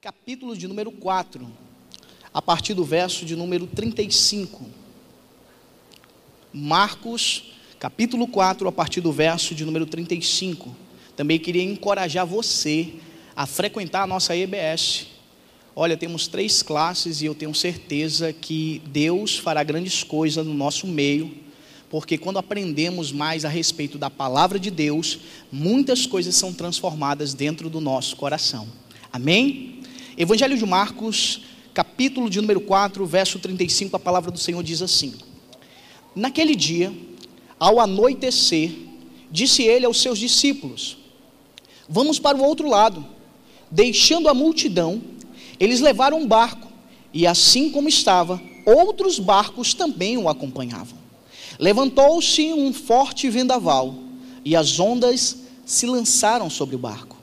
capítulo de número 4, a partir do verso de número 35. Marcos, capítulo 4, a partir do verso de número 35. Também queria encorajar você a frequentar a nossa EBS. Olha, temos três classes e eu tenho certeza que Deus fará grandes coisas no nosso meio, porque quando aprendemos mais a respeito da palavra de Deus, muitas coisas são transformadas dentro do nosso coração. Amém? Evangelho de Marcos, capítulo de número 4, verso 35, a palavra do Senhor diz assim: Naquele dia, ao anoitecer, disse ele aos seus discípulos: Vamos para o outro lado. Deixando a multidão, eles levaram um barco, e assim como estava, outros barcos também o acompanhavam. Levantou-se um forte vendaval, e as ondas se lançaram sobre o barco,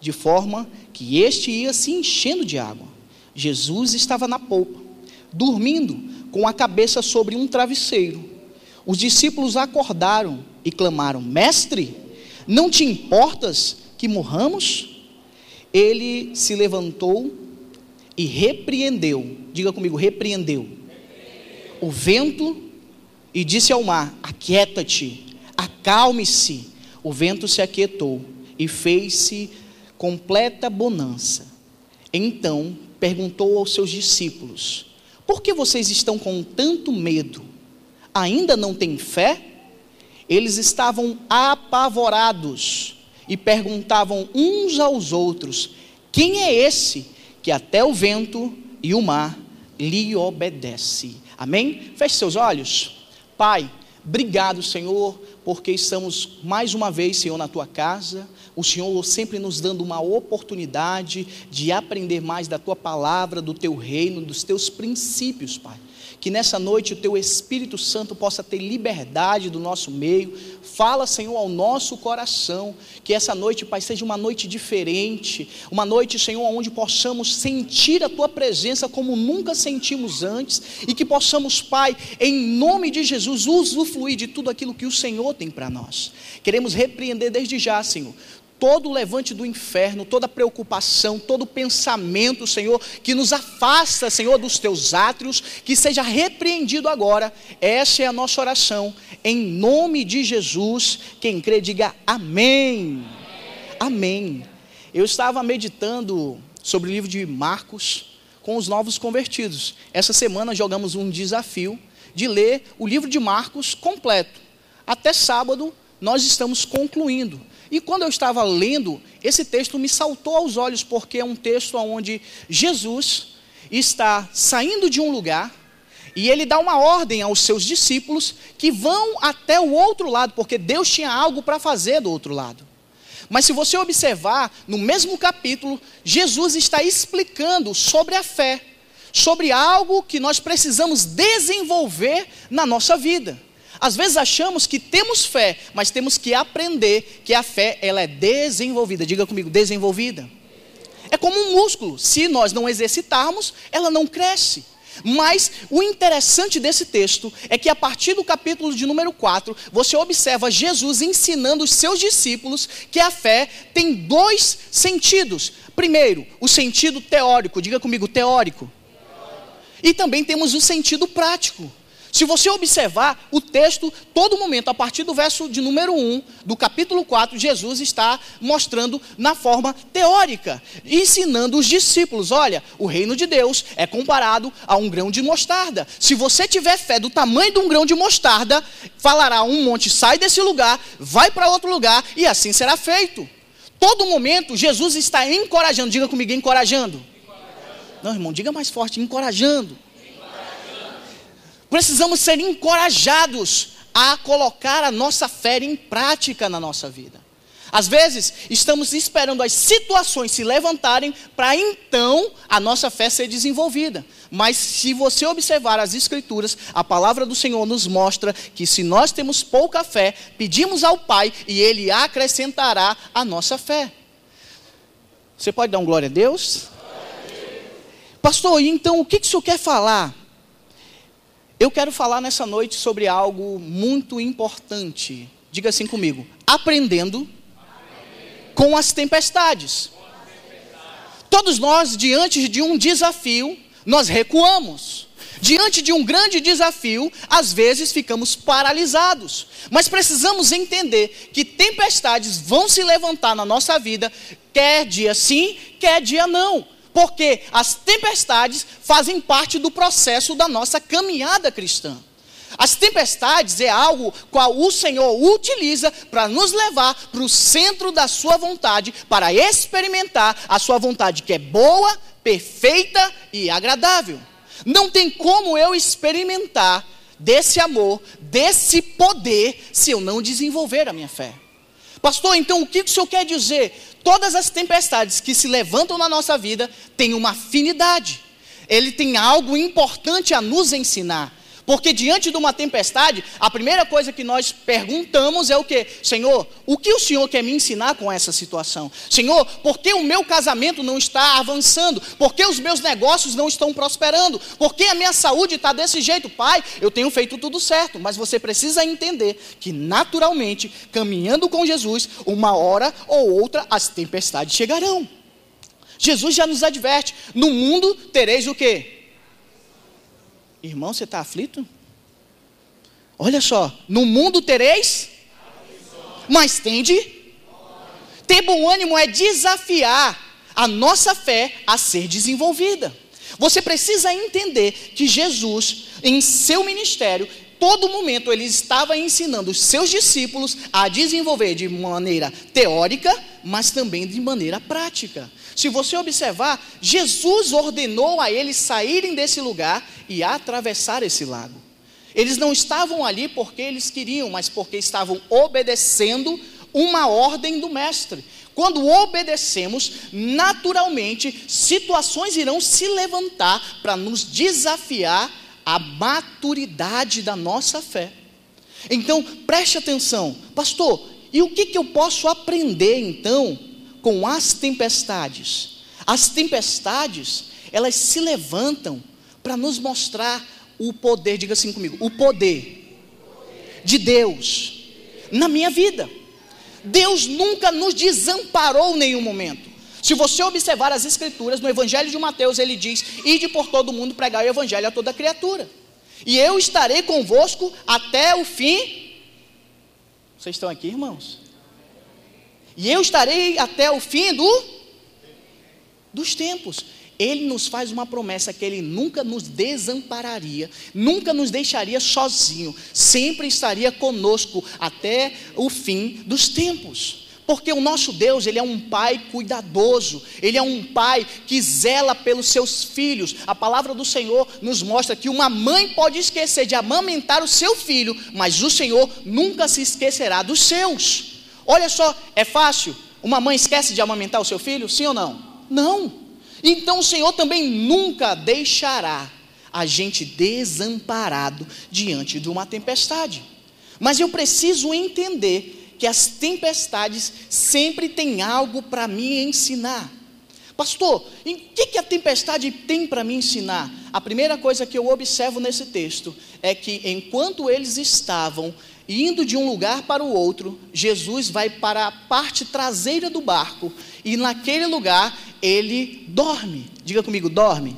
de forma que este ia se enchendo de água. Jesus estava na polpa, dormindo com a cabeça sobre um travesseiro. Os discípulos acordaram e clamaram: Mestre, não te importas que morramos? Ele se levantou e repreendeu, diga comigo, repreendeu, o vento e disse ao mar: Aquieta-te, acalme-se. O vento se aquietou e fez-se completa bonança. Então perguntou aos seus discípulos: Por que vocês estão com tanto medo? Ainda não têm fé? Eles estavam apavorados e perguntavam uns aos outros: Quem é esse que até o vento e o mar lhe obedece? Amém? Feche seus olhos. Pai, obrigado, Senhor, porque estamos mais uma vez, Senhor, na tua casa. O Senhor sempre nos dando uma oportunidade de aprender mais da tua palavra, do teu reino, dos teus princípios, Pai que nessa noite o teu Espírito Santo possa ter liberdade do nosso meio. Fala, Senhor, ao nosso coração. Que essa noite, Pai, seja uma noite diferente. Uma noite, Senhor, onde possamos sentir a tua presença como nunca sentimos antes. E que possamos, Pai, em nome de Jesus, usufruir de tudo aquilo que o Senhor tem para nós. Queremos repreender desde já, Senhor, todo o levante do inferno, toda preocupação, todo pensamento, Senhor, que nos afasta, Senhor, dos teus átrios, que seja repreendido agora. Essa é a nossa oração, em nome de Jesus. Quem crê, diga amém. Amém. Eu estava meditando sobre o livro de Marcos com os novos convertidos. Essa semana jogamos um desafio de ler o livro de Marcos completo. Até sábado nós estamos concluindo. E quando eu estava lendo, esse texto me saltou aos olhos, porque é um texto onde Jesus está saindo de um lugar e ele dá uma ordem aos seus discípulos que vão até o outro lado, porque Deus tinha algo para fazer do outro lado. Mas se você observar, no mesmo capítulo, Jesus está explicando sobre a fé, sobre algo que nós precisamos desenvolver na nossa vida. Às vezes achamos que temos fé, mas temos que aprender que a fé ela é desenvolvida. Diga comigo, desenvolvida. É como um músculo. Se nós não exercitarmos, ela não cresce. Mas o interessante desse texto é que a partir do capítulo de número 4, você observa Jesus ensinando os seus discípulos que a fé tem dois sentidos. Primeiro, o sentido teórico, diga comigo, teórico. E também temos o sentido prático. Se você observar o texto, todo momento, a partir do verso de número 1 do capítulo 4, Jesus está mostrando na forma teórica, ensinando os discípulos: olha, o reino de Deus é comparado a um grão de mostarda. Se você tiver fé do tamanho de um grão de mostarda, falará um monte, sai desse lugar, vai para outro lugar, e assim será feito. Todo momento, Jesus está encorajando, diga comigo, encorajando. encorajando. Não, irmão, diga mais forte, encorajando. Precisamos ser encorajados a colocar a nossa fé em prática na nossa vida. Às vezes, estamos esperando as situações se levantarem para então a nossa fé ser desenvolvida. Mas se você observar as Escrituras, a palavra do Senhor nos mostra que se nós temos pouca fé, pedimos ao Pai e Ele acrescentará a nossa fé. Você pode dar um glória a Deus? Glória a Deus. Pastor, então o que, que o senhor quer falar? Eu quero falar nessa noite sobre algo muito importante. Diga assim comigo: aprendendo, com as tempestades. Todos nós, diante de um desafio, nós recuamos. Diante de um grande desafio, às vezes ficamos paralisados. Mas precisamos entender que tempestades vão se levantar na nossa vida, quer dia sim, quer dia não. Porque as tempestades fazem parte do processo da nossa caminhada cristã. As tempestades é algo qual o Senhor utiliza para nos levar para o centro da sua vontade, para experimentar a sua vontade que é boa, perfeita e agradável. Não tem como eu experimentar desse amor, desse poder, se eu não desenvolver a minha fé. Pastor, então o que o senhor quer dizer? Todas as tempestades que se levantam na nossa vida têm uma afinidade. Ele tem algo importante a nos ensinar. Porque diante de uma tempestade, a primeira coisa que nós perguntamos é o que? Senhor, o que o Senhor quer me ensinar com essa situação? Senhor, por que o meu casamento não está avançando? Por que os meus negócios não estão prosperando? Por que a minha saúde está desse jeito? Pai, eu tenho feito tudo certo, mas você precisa entender que naturalmente, caminhando com Jesus, uma hora ou outra as tempestades chegarão. Jesus já nos adverte: no mundo tereis o que? Irmão, você está aflito? Olha só, no mundo tereis, mas tende. Ter bom ânimo é desafiar a nossa fé a ser desenvolvida. Você precisa entender que Jesus, em seu ministério, todo momento ele estava ensinando os seus discípulos a desenvolver de maneira teórica, mas também de maneira prática. Se você observar, Jesus ordenou a eles saírem desse lugar e atravessar esse lago. Eles não estavam ali porque eles queriam, mas porque estavam obedecendo uma ordem do Mestre. Quando obedecemos, naturalmente, situações irão se levantar para nos desafiar a maturidade da nossa fé. Então, preste atenção, pastor, e o que, que eu posso aprender então com as tempestades. As tempestades, elas se levantam para nos mostrar o poder, diga assim comigo, o poder de Deus na minha vida. Deus nunca nos desamparou em nenhum momento. Se você observar as escrituras, no Evangelho de Mateus, ele diz: Ide por todo mundo pregar o Evangelho a toda criatura. E eu estarei convosco até o fim. Vocês estão aqui, irmãos? E eu estarei até o fim do, dos tempos. Ele nos faz uma promessa que Ele nunca nos desampararia, nunca nos deixaria sozinho, sempre estaria conosco até o fim dos tempos. Porque o nosso Deus, Ele é um Pai cuidadoso, Ele é um Pai que zela pelos seus filhos. A palavra do Senhor nos mostra que uma mãe pode esquecer de amamentar o seu filho, mas o Senhor nunca se esquecerá dos seus. Olha só, é fácil? Uma mãe esquece de amamentar o seu filho? Sim ou não? Não. Então o Senhor também nunca deixará a gente desamparado diante de uma tempestade. Mas eu preciso entender que as tempestades sempre têm algo para me ensinar. Pastor, o que, que a tempestade tem para me ensinar? A primeira coisa que eu observo nesse texto é que enquanto eles estavam indo de um lugar para o outro, Jesus vai para a parte traseira do barco e naquele lugar ele dorme. Diga comigo, dorme.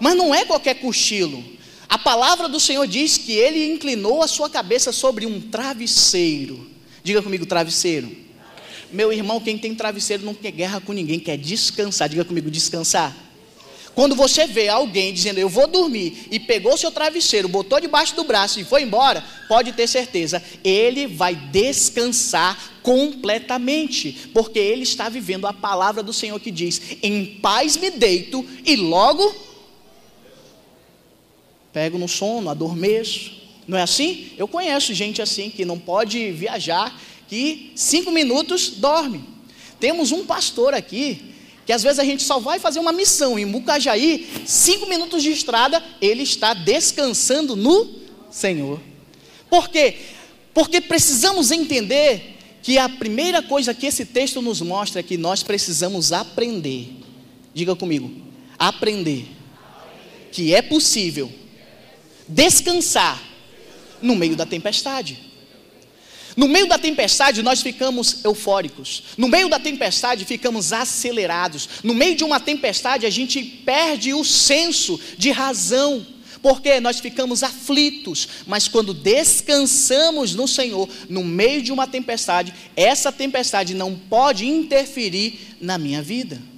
Mas não é qualquer cochilo. A palavra do Senhor diz que ele inclinou a sua cabeça sobre um travesseiro. Diga comigo, travesseiro. Meu irmão, quem tem travesseiro não quer guerra com ninguém, quer descansar. Diga comigo, descansar. Quando você vê alguém dizendo eu vou dormir e pegou seu travesseiro, botou debaixo do braço e foi embora, pode ter certeza, ele vai descansar completamente, porque ele está vivendo a palavra do Senhor que diz: em paz me deito e logo pego no sono, adormeço. Não é assim? Eu conheço gente assim que não pode viajar, que cinco minutos dorme. Temos um pastor aqui que às vezes a gente só vai fazer uma missão em Mucajaí, cinco minutos de estrada, ele está descansando no Senhor. Por quê? Porque precisamos entender que a primeira coisa que esse texto nos mostra é que nós precisamos aprender. Diga comigo, aprender. Que é possível descansar no meio da tempestade. No meio da tempestade, nós ficamos eufóricos. No meio da tempestade, ficamos acelerados. No meio de uma tempestade, a gente perde o senso de razão, porque nós ficamos aflitos. Mas quando descansamos no Senhor, no meio de uma tempestade, essa tempestade não pode interferir na minha vida.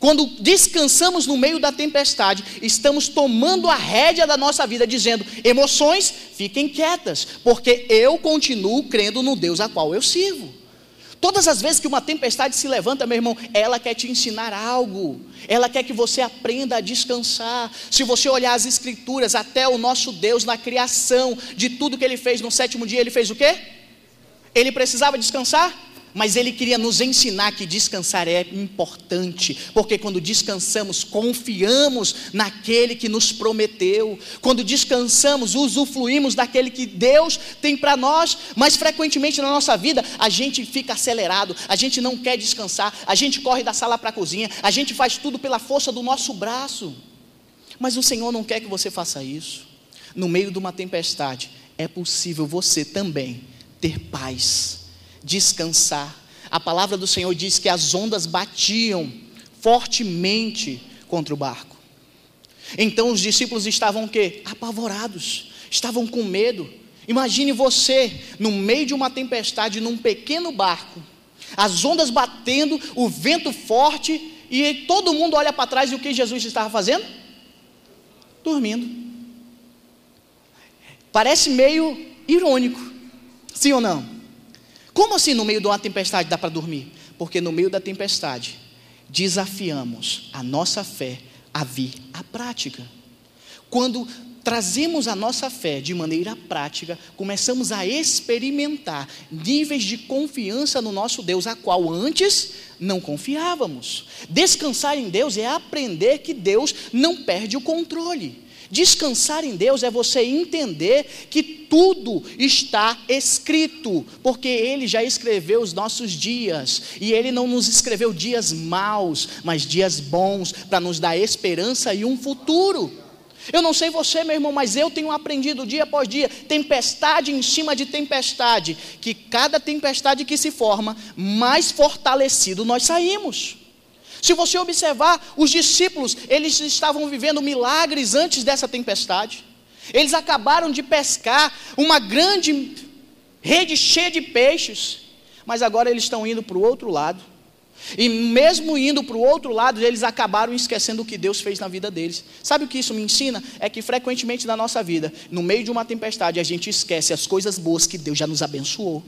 Quando descansamos no meio da tempestade, estamos tomando a rédea da nossa vida, dizendo: emoções, fiquem quietas, porque eu continuo crendo no Deus a qual eu sirvo. Todas as vezes que uma tempestade se levanta, meu irmão, ela quer te ensinar algo, ela quer que você aprenda a descansar. Se você olhar as Escrituras, até o nosso Deus, na criação de tudo que ele fez no sétimo dia, ele fez o quê? Ele precisava descansar? Mas ele queria nos ensinar que descansar é importante, porque quando descansamos, confiamos naquele que nos prometeu, quando descansamos, usufruímos daquele que Deus tem para nós, mas frequentemente na nossa vida a gente fica acelerado, a gente não quer descansar, a gente corre da sala para a cozinha, a gente faz tudo pela força do nosso braço, mas o Senhor não quer que você faça isso. No meio de uma tempestade, é possível você também ter paz descansar. A palavra do Senhor diz que as ondas batiam fortemente contra o barco. Então os discípulos estavam o quê? Apavorados, estavam com medo. Imagine você no meio de uma tempestade num pequeno barco, as ondas batendo, o vento forte e todo mundo olha para trás e o que Jesus estava fazendo? Dormindo. Parece meio irônico, sim ou não? Como assim no meio de uma tempestade dá para dormir? Porque no meio da tempestade desafiamos a nossa fé a vir à prática. Quando trazemos a nossa fé de maneira prática, começamos a experimentar níveis de confiança no nosso Deus, a qual antes não confiávamos. Descansar em Deus é aprender que Deus não perde o controle. Descansar em Deus é você entender que tudo está escrito, porque Ele já escreveu os nossos dias, e Ele não nos escreveu dias maus, mas dias bons, para nos dar esperança e um futuro. Eu não sei você, meu irmão, mas eu tenho aprendido dia após dia, tempestade em cima de tempestade, que cada tempestade que se forma, mais fortalecido nós saímos. Se você observar, os discípulos, eles estavam vivendo milagres antes dessa tempestade. Eles acabaram de pescar uma grande rede cheia de peixes, mas agora eles estão indo para o outro lado. E mesmo indo para o outro lado, eles acabaram esquecendo o que Deus fez na vida deles. Sabe o que isso me ensina? É que frequentemente na nossa vida, no meio de uma tempestade, a gente esquece as coisas boas que Deus já nos abençoou.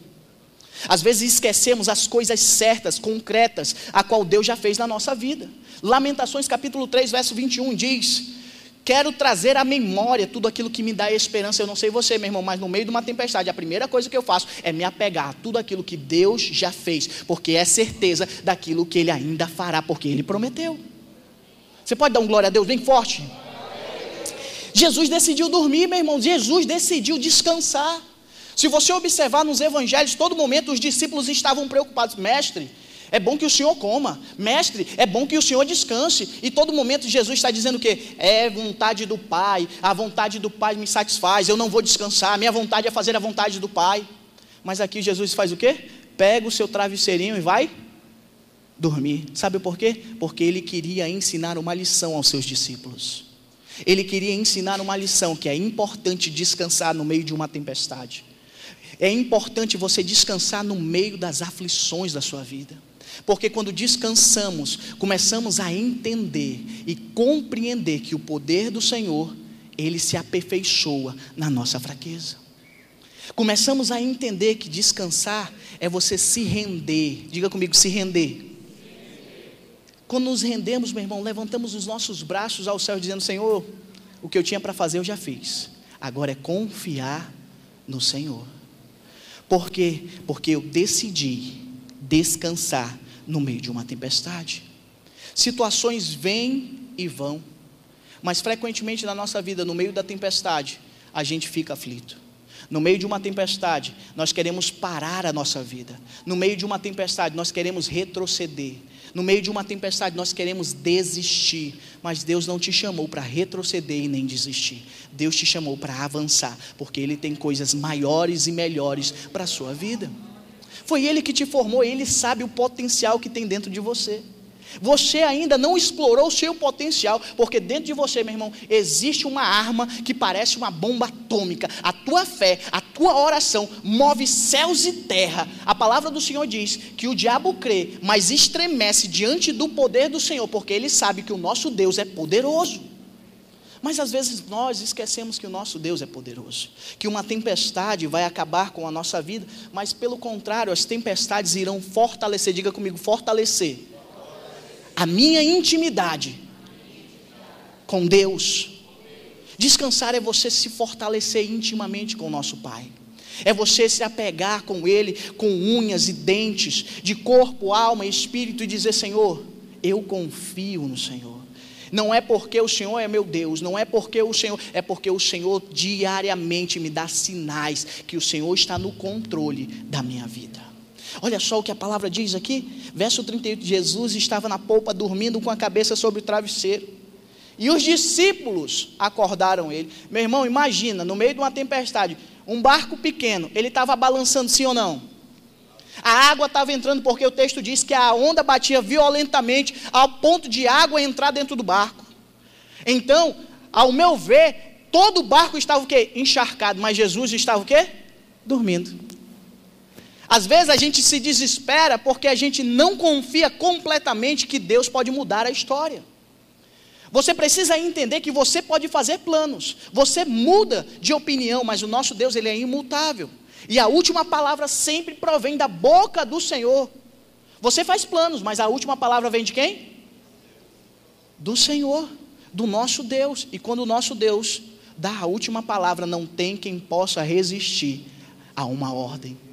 Às vezes esquecemos as coisas certas, concretas, a qual Deus já fez na nossa vida. Lamentações capítulo 3, verso 21 diz: Quero trazer à memória tudo aquilo que me dá esperança. Eu não sei você, meu irmão, mas no meio de uma tempestade, a primeira coisa que eu faço é me apegar a tudo aquilo que Deus já fez, porque é certeza daquilo que Ele ainda fará, porque Ele prometeu. Você pode dar um glória a Deus bem forte? Jesus decidiu dormir, meu irmão. Jesus decidiu descansar. Se você observar nos evangelhos, todo momento os discípulos estavam preocupados, mestre. É bom que o Senhor coma, mestre. É bom que o Senhor descanse. E todo momento Jesus está dizendo o quê? É vontade do Pai. A vontade do Pai me satisfaz. Eu não vou descansar. Minha vontade é fazer a vontade do Pai. Mas aqui Jesus faz o quê? Pega o seu travesseirinho e vai dormir. Sabe por quê? Porque ele queria ensinar uma lição aos seus discípulos. Ele queria ensinar uma lição que é importante descansar no meio de uma tempestade. É importante você descansar no meio das aflições da sua vida. Porque quando descansamos, começamos a entender e compreender que o poder do Senhor, ele se aperfeiçoa na nossa fraqueza. Começamos a entender que descansar é você se render. Diga comigo, se render. Quando nos rendemos, meu irmão, levantamos os nossos braços ao céu dizendo: Senhor, o que eu tinha para fazer eu já fiz. Agora é confiar no Senhor. Por quê? Porque eu decidi descansar no meio de uma tempestade. Situações vêm e vão, mas frequentemente na nossa vida, no meio da tempestade, a gente fica aflito. No meio de uma tempestade, nós queremos parar a nossa vida. No meio de uma tempestade, nós queremos retroceder. No meio de uma tempestade, nós queremos desistir. Mas Deus não te chamou para retroceder e nem desistir. Deus te chamou para avançar, porque Ele tem coisas maiores e melhores para a sua vida. Foi Ele que te formou, Ele sabe o potencial que tem dentro de você. Você ainda não explorou o seu potencial, porque dentro de você, meu irmão, existe uma arma que parece uma bomba atômica. A tua fé, a tua oração move céus e terra. A palavra do Senhor diz que o diabo crê, mas estremece diante do poder do Senhor, porque ele sabe que o nosso Deus é poderoso. Mas às vezes nós esquecemos que o nosso Deus é poderoso, que uma tempestade vai acabar com a nossa vida, mas pelo contrário, as tempestades irão fortalecer, diga comigo, fortalecer a minha intimidade com Deus. Descansar é você se fortalecer intimamente com o nosso Pai. É você se apegar com Ele com unhas e dentes, de corpo, alma e espírito, e dizer: Senhor, eu confio no Senhor. Não é porque o Senhor é meu Deus, não é porque o Senhor, é porque o Senhor diariamente me dá sinais que o Senhor está no controle da minha vida. Olha só o que a palavra diz aqui, verso 38: Jesus estava na polpa dormindo com a cabeça sobre o travesseiro. E os discípulos acordaram ele. Meu irmão, imagina, no meio de uma tempestade, um barco pequeno, ele estava balançando, sim ou não? A água estava entrando, porque o texto diz que a onda batia violentamente, ao ponto de água entrar dentro do barco. Então, ao meu ver, todo o barco estava o quê? Encharcado, mas Jesus estava o quê? Dormindo. Às vezes a gente se desespera porque a gente não confia completamente que Deus pode mudar a história. Você precisa entender que você pode fazer planos, você muda de opinião, mas o nosso Deus ele é imutável. E a última palavra sempre provém da boca do Senhor. Você faz planos, mas a última palavra vem de quem? Do Senhor, do nosso Deus. E quando o nosso Deus dá a última palavra, não tem quem possa resistir a uma ordem.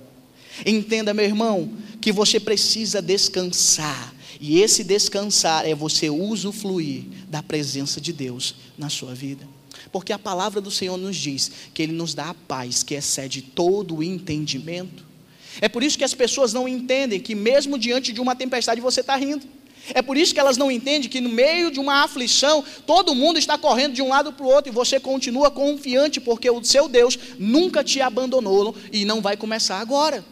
Entenda, meu irmão, que você precisa descansar. E esse descansar é você usufruir da presença de Deus na sua vida. Porque a palavra do Senhor nos diz que Ele nos dá a paz que excede todo o entendimento. É por isso que as pessoas não entendem que, mesmo diante de uma tempestade, você está rindo. É por isso que elas não entendem que, no meio de uma aflição, todo mundo está correndo de um lado para o outro e você continua confiante, porque o seu Deus nunca te abandonou e não vai começar agora.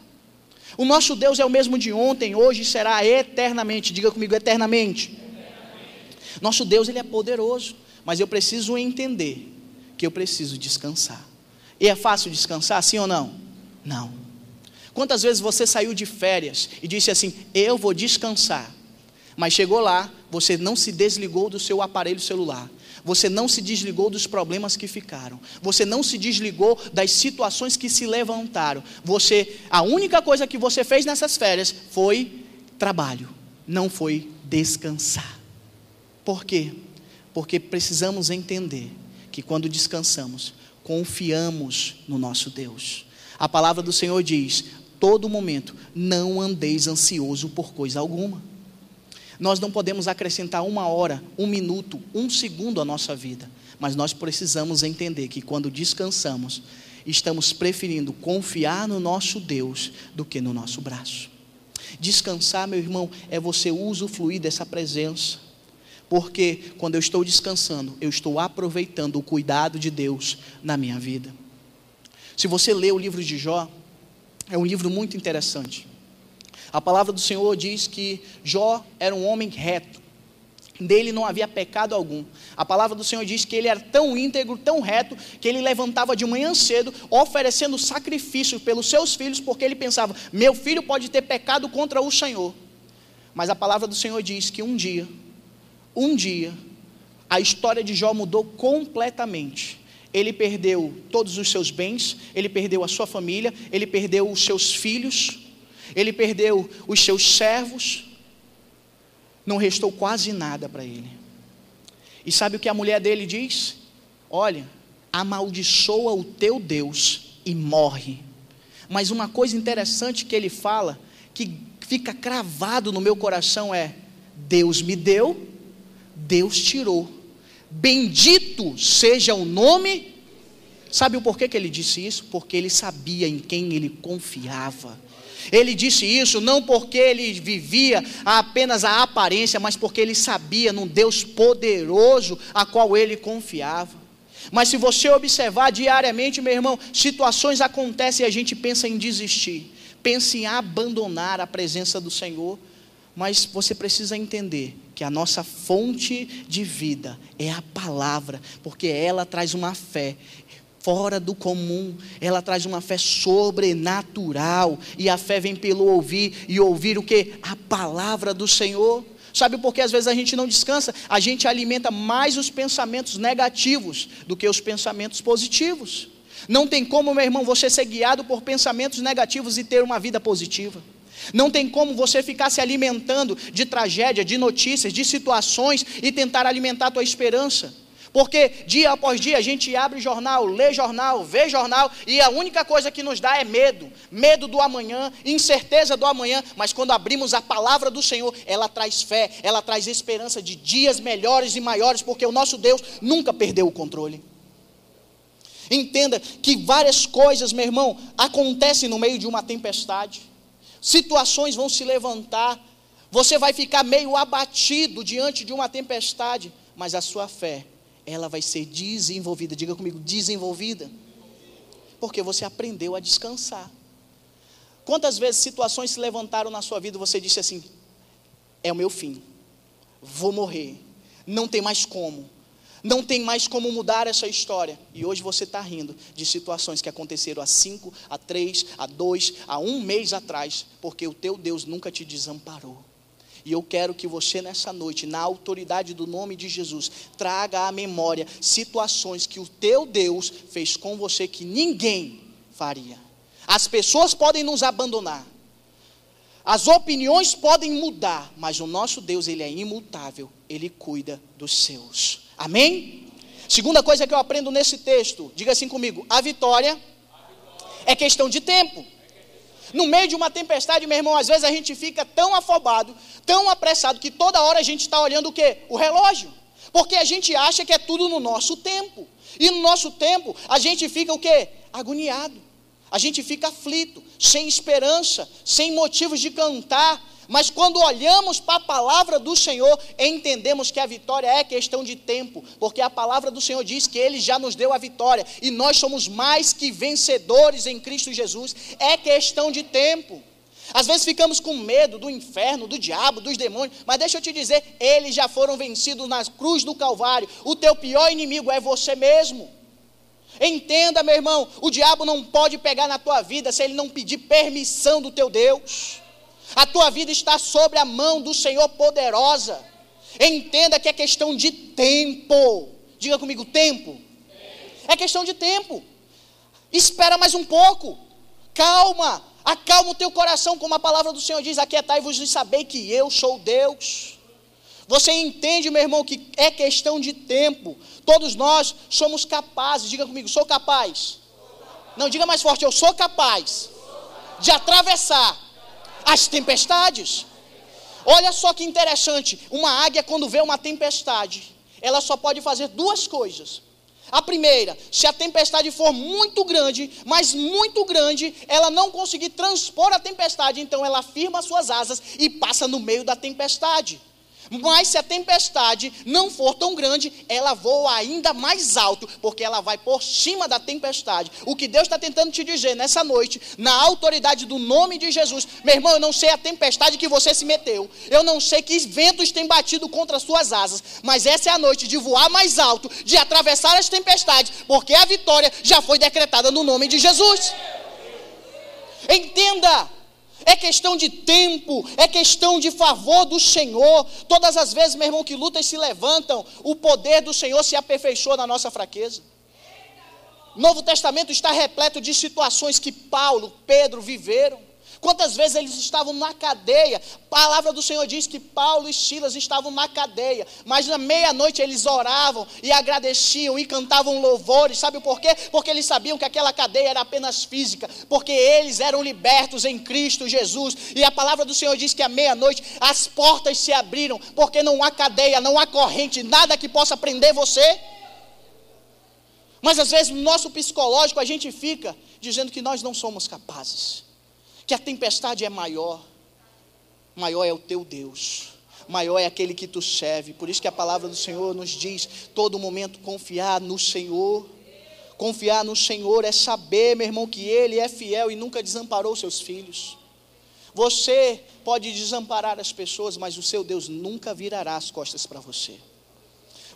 O nosso Deus é o mesmo de ontem, hoje e será eternamente. Diga comigo, eternamente. eternamente. Nosso Deus, Ele é poderoso, mas eu preciso entender que eu preciso descansar. E é fácil descansar, sim ou não? Não. Quantas vezes você saiu de férias e disse assim: Eu vou descansar, mas chegou lá, você não se desligou do seu aparelho celular, você não se desligou dos problemas que ficaram. Você não se desligou das situações que se levantaram. Você, a única coisa que você fez nessas férias foi trabalho, não foi descansar. Por quê? Porque precisamos entender que quando descansamos, confiamos no nosso Deus. A palavra do Senhor diz: todo momento, não andeis ansioso por coisa alguma. Nós não podemos acrescentar uma hora, um minuto, um segundo à nossa vida, mas nós precisamos entender que quando descansamos, estamos preferindo confiar no nosso Deus do que no nosso braço. Descansar, meu irmão, é você usufruir dessa presença. Porque quando eu estou descansando, eu estou aproveitando o cuidado de Deus na minha vida. Se você lê o livro de Jó, é um livro muito interessante. A palavra do Senhor diz que Jó era um homem reto, dele não havia pecado algum. A palavra do Senhor diz que ele era tão íntegro, tão reto, que ele levantava de manhã cedo, oferecendo sacrifício pelos seus filhos, porque ele pensava: meu filho pode ter pecado contra o Senhor. Mas a palavra do Senhor diz que um dia, um dia, a história de Jó mudou completamente. Ele perdeu todos os seus bens, ele perdeu a sua família, ele perdeu os seus filhos, ele perdeu os seus servos, não restou quase nada para ele. E sabe o que a mulher dele diz? Olha, amaldiçoa o teu Deus e morre. Mas uma coisa interessante que ele fala, que fica cravado no meu coração é: Deus me deu, Deus tirou. Bendito seja o nome Sabe o porquê que ele disse isso? Porque ele sabia em quem ele confiava. Ele disse isso não porque ele vivia apenas a aparência, mas porque ele sabia num Deus poderoso a qual ele confiava. Mas se você observar diariamente, meu irmão, situações acontecem e a gente pensa em desistir, pensa em abandonar a presença do Senhor, mas você precisa entender que a nossa fonte de vida é a palavra, porque ela traz uma fé fora do comum, ela traz uma fé sobrenatural, e a fé vem pelo ouvir, e ouvir o que? A palavra do Senhor. Sabe por que às vezes a gente não descansa? A gente alimenta mais os pensamentos negativos do que os pensamentos positivos. Não tem como, meu irmão, você ser guiado por pensamentos negativos e ter uma vida positiva. Não tem como você ficar se alimentando de tragédia, de notícias, de situações e tentar alimentar a tua esperança. Porque dia após dia a gente abre jornal, lê jornal, vê jornal e a única coisa que nos dá é medo, medo do amanhã, incerteza do amanhã. Mas quando abrimos a palavra do Senhor, ela traz fé, ela traz esperança de dias melhores e maiores, porque o nosso Deus nunca perdeu o controle. Entenda que várias coisas, meu irmão, acontecem no meio de uma tempestade. Situações vão se levantar, você vai ficar meio abatido diante de uma tempestade, mas a sua fé ela vai ser desenvolvida. Diga comigo, desenvolvida. Porque você aprendeu a descansar. Quantas vezes situações se levantaram na sua vida e você disse assim: é o meu fim, vou morrer, não tem mais como, não tem mais como mudar essa história. E hoje você está rindo de situações que aconteceram há cinco, há três, há dois, há um mês atrás, porque o teu Deus nunca te desamparou. E eu quero que você, nessa noite, na autoridade do nome de Jesus, traga à memória situações que o teu Deus fez com você que ninguém faria. As pessoas podem nos abandonar, as opiniões podem mudar, mas o nosso Deus, ele é imutável, ele cuida dos seus. Amém? Segunda coisa que eu aprendo nesse texto, diga assim comigo: a vitória é questão de tempo. No meio de uma tempestade, meu irmão, às vezes a gente fica tão afobado, tão apressado, que toda hora a gente está olhando o quê? O relógio. Porque a gente acha que é tudo no nosso tempo. E no nosso tempo, a gente fica o quê? Agoniado. A gente fica aflito, sem esperança, sem motivos de cantar, mas quando olhamos para a palavra do Senhor, entendemos que a vitória é questão de tempo, porque a palavra do Senhor diz que Ele já nos deu a vitória e nós somos mais que vencedores em Cristo Jesus. É questão de tempo. Às vezes ficamos com medo do inferno, do diabo, dos demônios, mas deixa eu te dizer, eles já foram vencidos na cruz do Calvário. O teu pior inimigo é você mesmo. Entenda, meu irmão, o diabo não pode pegar na tua vida se ele não pedir permissão do teu Deus. A tua vida está sobre a mão do Senhor poderosa. Entenda que é questão de tempo. Diga comigo, tempo. É questão de tempo. Espera mais um pouco. Calma. Acalma o teu coração, como a palavra do Senhor diz: Aquietai-vos e sabei que eu sou Deus. Você entende, meu irmão, que é questão de tempo. Todos nós somos capazes. Diga comigo, sou capaz. Não, diga mais forte, eu sou capaz de atravessar as tempestades. Olha só que interessante: uma águia, quando vê uma tempestade, ela só pode fazer duas coisas. A primeira, se a tempestade for muito grande, mas muito grande, ela não conseguir transpor a tempestade, então ela firma suas asas e passa no meio da tempestade. Mas se a tempestade não for tão grande, ela voa ainda mais alto, porque ela vai por cima da tempestade. O que Deus está tentando te dizer nessa noite, na autoridade do nome de Jesus, meu irmão, eu não sei a tempestade que você se meteu, eu não sei que ventos têm batido contra as suas asas, mas essa é a noite de voar mais alto, de atravessar as tempestades, porque a vitória já foi decretada no nome de Jesus. Entenda, é questão de tempo, é questão de favor do Senhor. Todas as vezes, meu irmão, que lutas se levantam, o poder do Senhor se aperfeiçoa na nossa fraqueza. Novo Testamento está repleto de situações que Paulo, Pedro viveram. Quantas vezes eles estavam na cadeia? A palavra do Senhor diz que Paulo e Silas estavam na cadeia, mas na meia-noite eles oravam e agradeciam e cantavam louvores. Sabe por quê? Porque eles sabiam que aquela cadeia era apenas física, porque eles eram libertos em Cristo Jesus. E a palavra do Senhor diz que à meia-noite as portas se abriram, porque não há cadeia, não há corrente, nada que possa prender você. Mas às vezes no nosso psicológico a gente fica dizendo que nós não somos capazes, que a tempestade é maior. Maior é o teu Deus, maior é aquele que tu serve. Por isso que a palavra do Senhor nos diz: todo momento confiar no Senhor. Confiar no Senhor é saber, meu irmão, que Ele é fiel e nunca desamparou seus filhos. Você pode desamparar as pessoas, mas o seu Deus nunca virará as costas para você.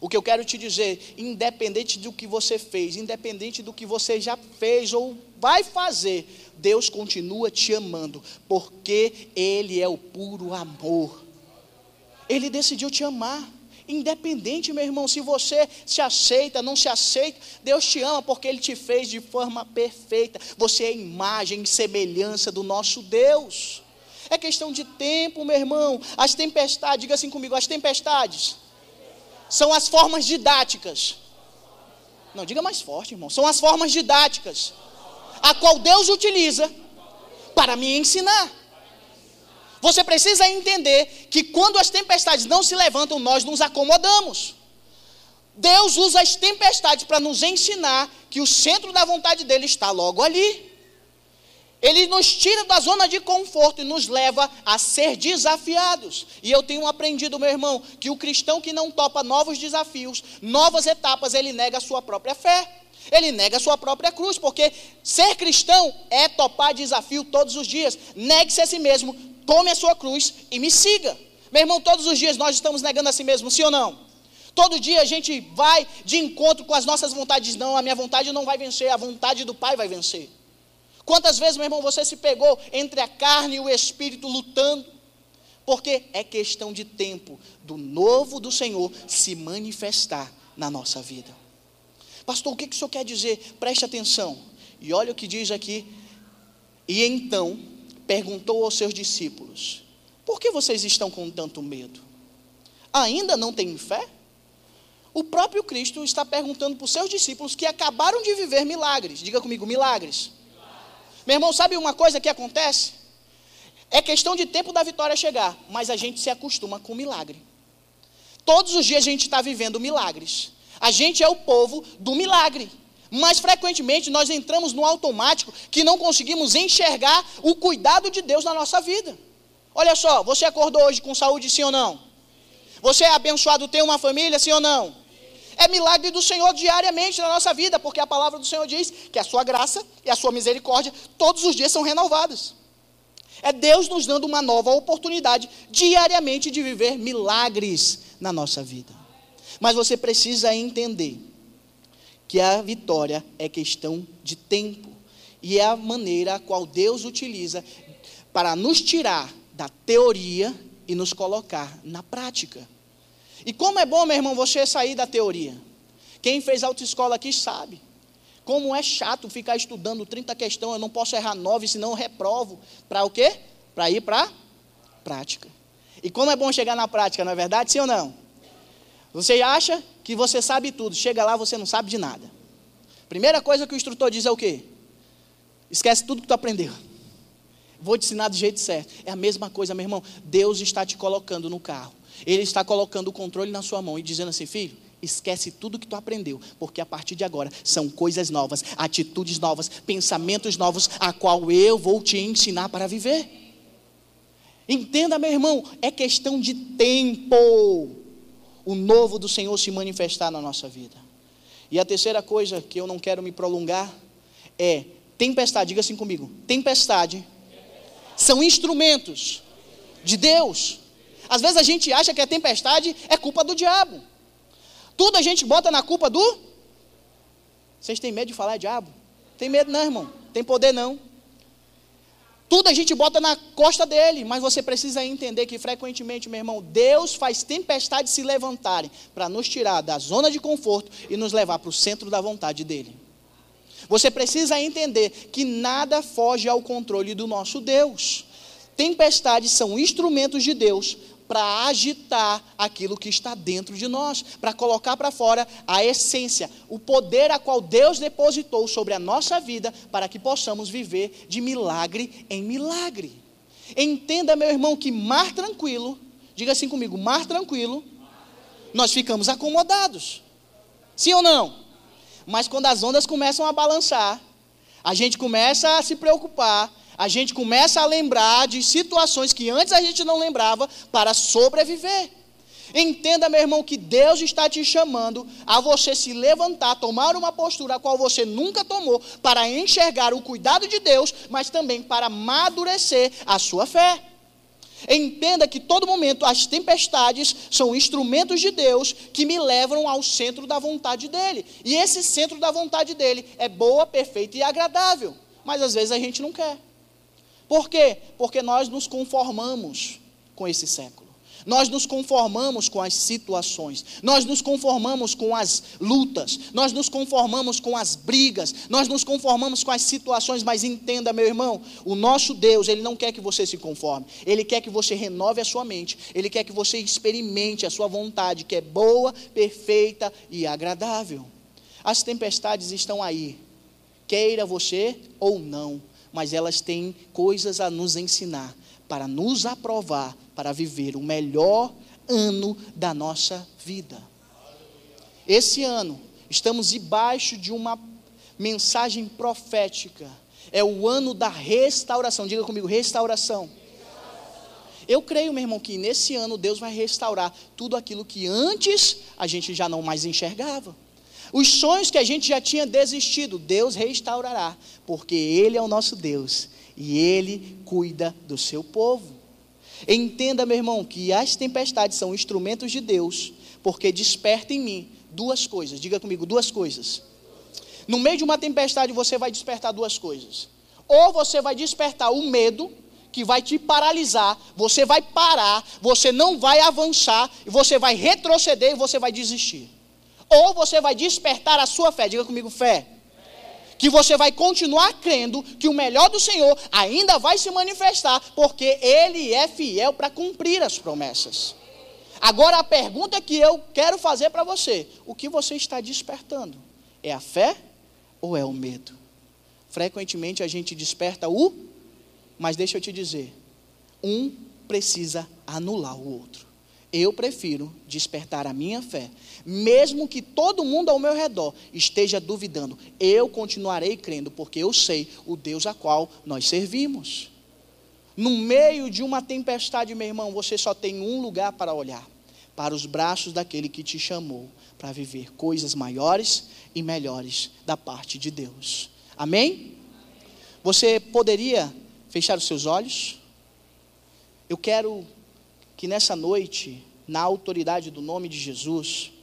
O que eu quero te dizer, independente do que você fez, independente do que você já fez ou vai fazer, Deus continua te amando, porque Ele é o puro amor. Ele decidiu te amar. Independente, meu irmão, se você se aceita, não se aceita, Deus te ama porque Ele te fez de forma perfeita. Você é imagem e semelhança do nosso Deus. É questão de tempo, meu irmão. As tempestades, diga assim comigo, as tempestades são as formas didáticas. Não, diga mais forte, irmão. São as formas didáticas a qual Deus utiliza para me ensinar. Você precisa entender que quando as tempestades não se levantam, nós nos acomodamos. Deus usa as tempestades para nos ensinar que o centro da vontade dele está logo ali. Ele nos tira da zona de conforto e nos leva a ser desafiados. E eu tenho aprendido, meu irmão, que o cristão que não topa novos desafios, novas etapas, ele nega a sua própria fé. Ele nega a sua própria cruz, porque ser cristão é topar desafio todos os dias. Negue-se a si mesmo, tome a sua cruz e me siga. Meu irmão, todos os dias nós estamos negando a si mesmo, sim ou não? Todo dia a gente vai de encontro com as nossas vontades. Não, a minha vontade não vai vencer, a vontade do Pai vai vencer. Quantas vezes, meu irmão, você se pegou entre a carne e o espírito lutando? Porque é questão de tempo do novo do Senhor se manifestar na nossa vida. Pastor, o que, o senhor quer dizer? Preste atenção. E olha o que diz aqui. E então perguntou aos seus discípulos: Por que vocês estão com tanto medo? Ainda não têm fé? O próprio Cristo está perguntando para os seus discípulos que acabaram de viver milagres. Diga comigo, milagres. Meu irmão, sabe uma coisa que acontece? É questão de tempo da vitória chegar, mas a gente se acostuma com o milagre. Todos os dias a gente está vivendo milagres. A gente é o povo do milagre. Mas frequentemente nós entramos no automático que não conseguimos enxergar o cuidado de Deus na nossa vida. Olha só, você acordou hoje com saúde, sim ou não? Você é abençoado ter uma família, sim ou não? É milagre do Senhor diariamente na nossa vida, porque a palavra do Senhor diz que a sua graça e a sua misericórdia todos os dias são renovadas. É Deus nos dando uma nova oportunidade diariamente de viver milagres na nossa vida. Mas você precisa entender que a vitória é questão de tempo e é a maneira a qual Deus utiliza para nos tirar da teoria e nos colocar na prática. E como é bom, meu irmão, você sair da teoria. Quem fez autoescola aqui sabe. Como é chato ficar estudando 30 questões, eu não posso errar 9, senão eu reprovo. Para o quê? Para ir para prática. E como é bom chegar na prática, não é verdade? Sim ou não? Você acha que você sabe tudo, chega lá você não sabe de nada. Primeira coisa que o instrutor diz é o quê? Esquece tudo que tu aprendeu. Vou te ensinar do jeito certo. É a mesma coisa, meu irmão. Deus está te colocando no carro. Ele está colocando o controle na sua mão e dizendo assim: filho, esquece tudo que tu aprendeu, porque a partir de agora são coisas novas, atitudes novas, pensamentos novos, a qual eu vou te ensinar para viver. Entenda, meu irmão, é questão de tempo o novo do Senhor se manifestar na nossa vida. E a terceira coisa que eu não quero me prolongar é tempestade, diga assim comigo: tempestade são instrumentos de Deus às vezes a gente acha que a tempestade é culpa do diabo. Tudo a gente bota na culpa do. Vocês têm medo de falar diabo? Tem medo não, irmão. Tem poder não. Tudo a gente bota na costa dele, mas você precisa entender que frequentemente, meu irmão, Deus faz tempestades se levantarem para nos tirar da zona de conforto e nos levar para o centro da vontade dele. Você precisa entender que nada foge ao controle do nosso Deus. Tempestades são instrumentos de Deus para agitar aquilo que está dentro de nós, para colocar para fora a essência, o poder a qual Deus depositou sobre a nossa vida, para que possamos viver de milagre em milagre. Entenda, meu irmão, que mar tranquilo, diga assim comigo, mar tranquilo, nós ficamos acomodados. Sim ou não? Mas quando as ondas começam a balançar, a gente começa a se preocupar, a gente começa a lembrar de situações que antes a gente não lembrava para sobreviver. Entenda, meu irmão, que Deus está te chamando a você se levantar, tomar uma postura a qual você nunca tomou, para enxergar o cuidado de Deus, mas também para amadurecer a sua fé. Entenda que todo momento as tempestades são instrumentos de Deus que me levam ao centro da vontade dele. E esse centro da vontade dele é boa, perfeita e agradável. Mas às vezes a gente não quer. Por quê? Porque nós nos conformamos com esse século. Nós nos conformamos com as situações, nós nos conformamos com as lutas, nós nos conformamos com as brigas, nós nos conformamos com as situações, mas entenda, meu irmão, o nosso Deus, ele não quer que você se conforme, ele quer que você renove a sua mente, ele quer que você experimente a sua vontade, que é boa, perfeita e agradável. As tempestades estão aí, queira você ou não, mas elas têm coisas a nos ensinar para nos aprovar para viver o melhor ano da nossa vida. Esse ano, estamos debaixo de uma mensagem profética. É o ano da restauração. Diga comigo, restauração. Eu creio, meu irmão, que nesse ano Deus vai restaurar tudo aquilo que antes a gente já não mais enxergava. Os sonhos que a gente já tinha desistido, Deus restaurará, porque Ele é o nosso Deus e Ele cuida do seu povo. Entenda, meu irmão, que as tempestades são instrumentos de Deus, porque desperta em mim duas coisas. Diga comigo, duas coisas. No meio de uma tempestade, você vai despertar duas coisas. Ou você vai despertar o medo, que vai te paralisar, você vai parar, você não vai avançar, você vai retroceder e você vai desistir. Ou você vai despertar a sua fé. Diga comigo, fé que você vai continuar crendo que o melhor do Senhor ainda vai se manifestar, porque Ele é fiel para cumprir as promessas. Agora a pergunta que eu quero fazer para você: o que você está despertando? É a fé ou é o medo? Frequentemente a gente desperta o, mas deixa eu te dizer, um precisa anular o outro. Eu prefiro despertar a minha fé, mesmo que todo mundo ao meu redor esteja duvidando, eu continuarei crendo, porque eu sei o Deus a qual nós servimos. No meio de uma tempestade, meu irmão, você só tem um lugar para olhar para os braços daquele que te chamou para viver coisas maiores e melhores da parte de Deus. Amém? Você poderia fechar os seus olhos? Eu quero que nessa noite, na autoridade do nome de Jesus,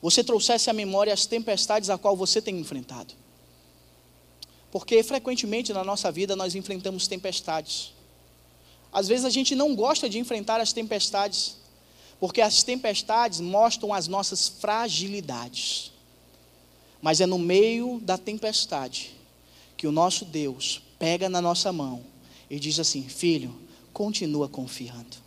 você trouxesse à memória as tempestades a qual você tem enfrentado. Porque frequentemente na nossa vida nós enfrentamos tempestades. Às vezes a gente não gosta de enfrentar as tempestades, porque as tempestades mostram as nossas fragilidades. Mas é no meio da tempestade que o nosso Deus pega na nossa mão e diz assim: Filho, continua confiando.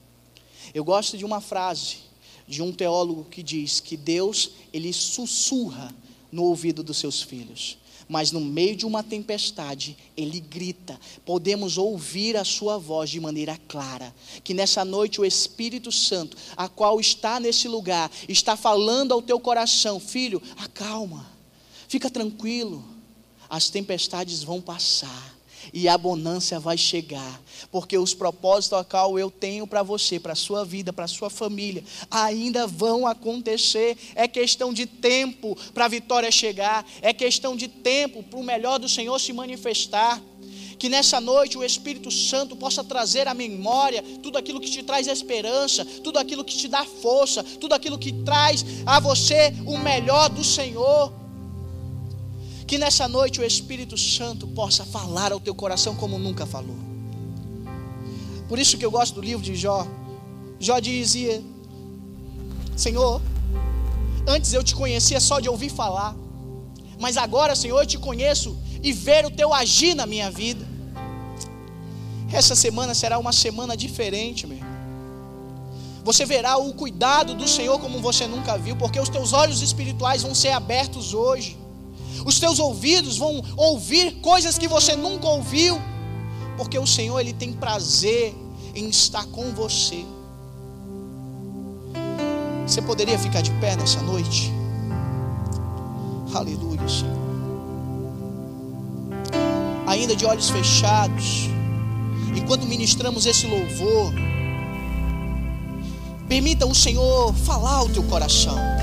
Eu gosto de uma frase de um teólogo que diz que Deus, ele sussurra no ouvido dos seus filhos, mas no meio de uma tempestade, ele grita. Podemos ouvir a sua voz de maneira clara. Que nessa noite o Espírito Santo, a qual está nesse lugar, está falando ao teu coração, filho, acalma. Fica tranquilo. As tempestades vão passar e a bonança vai chegar, porque os propósitos a qual eu tenho para você, para a sua vida, para a sua família, ainda vão acontecer. É questão de tempo para a vitória chegar, é questão de tempo para o melhor do Senhor se manifestar. Que nessa noite o Espírito Santo possa trazer à memória tudo aquilo que te traz esperança, tudo aquilo que te dá força, tudo aquilo que traz a você o melhor do Senhor. Que nessa noite o Espírito Santo possa falar ao teu coração como nunca falou. Por isso que eu gosto do livro de Jó. Jó dizia: Senhor, antes eu te conhecia só de ouvir falar, mas agora, Senhor, eu te conheço e ver o teu agir na minha vida. Essa semana será uma semana diferente, meu. Você verá o cuidado do Senhor como você nunca viu, porque os teus olhos espirituais vão ser abertos hoje os teus ouvidos vão ouvir coisas que você nunca ouviu, porque o Senhor ele tem prazer em estar com você. Você poderia ficar de pé nessa noite? Aleluia, Senhor. Ainda de olhos fechados, enquanto ministramos esse louvor, permita o Senhor falar ao teu coração.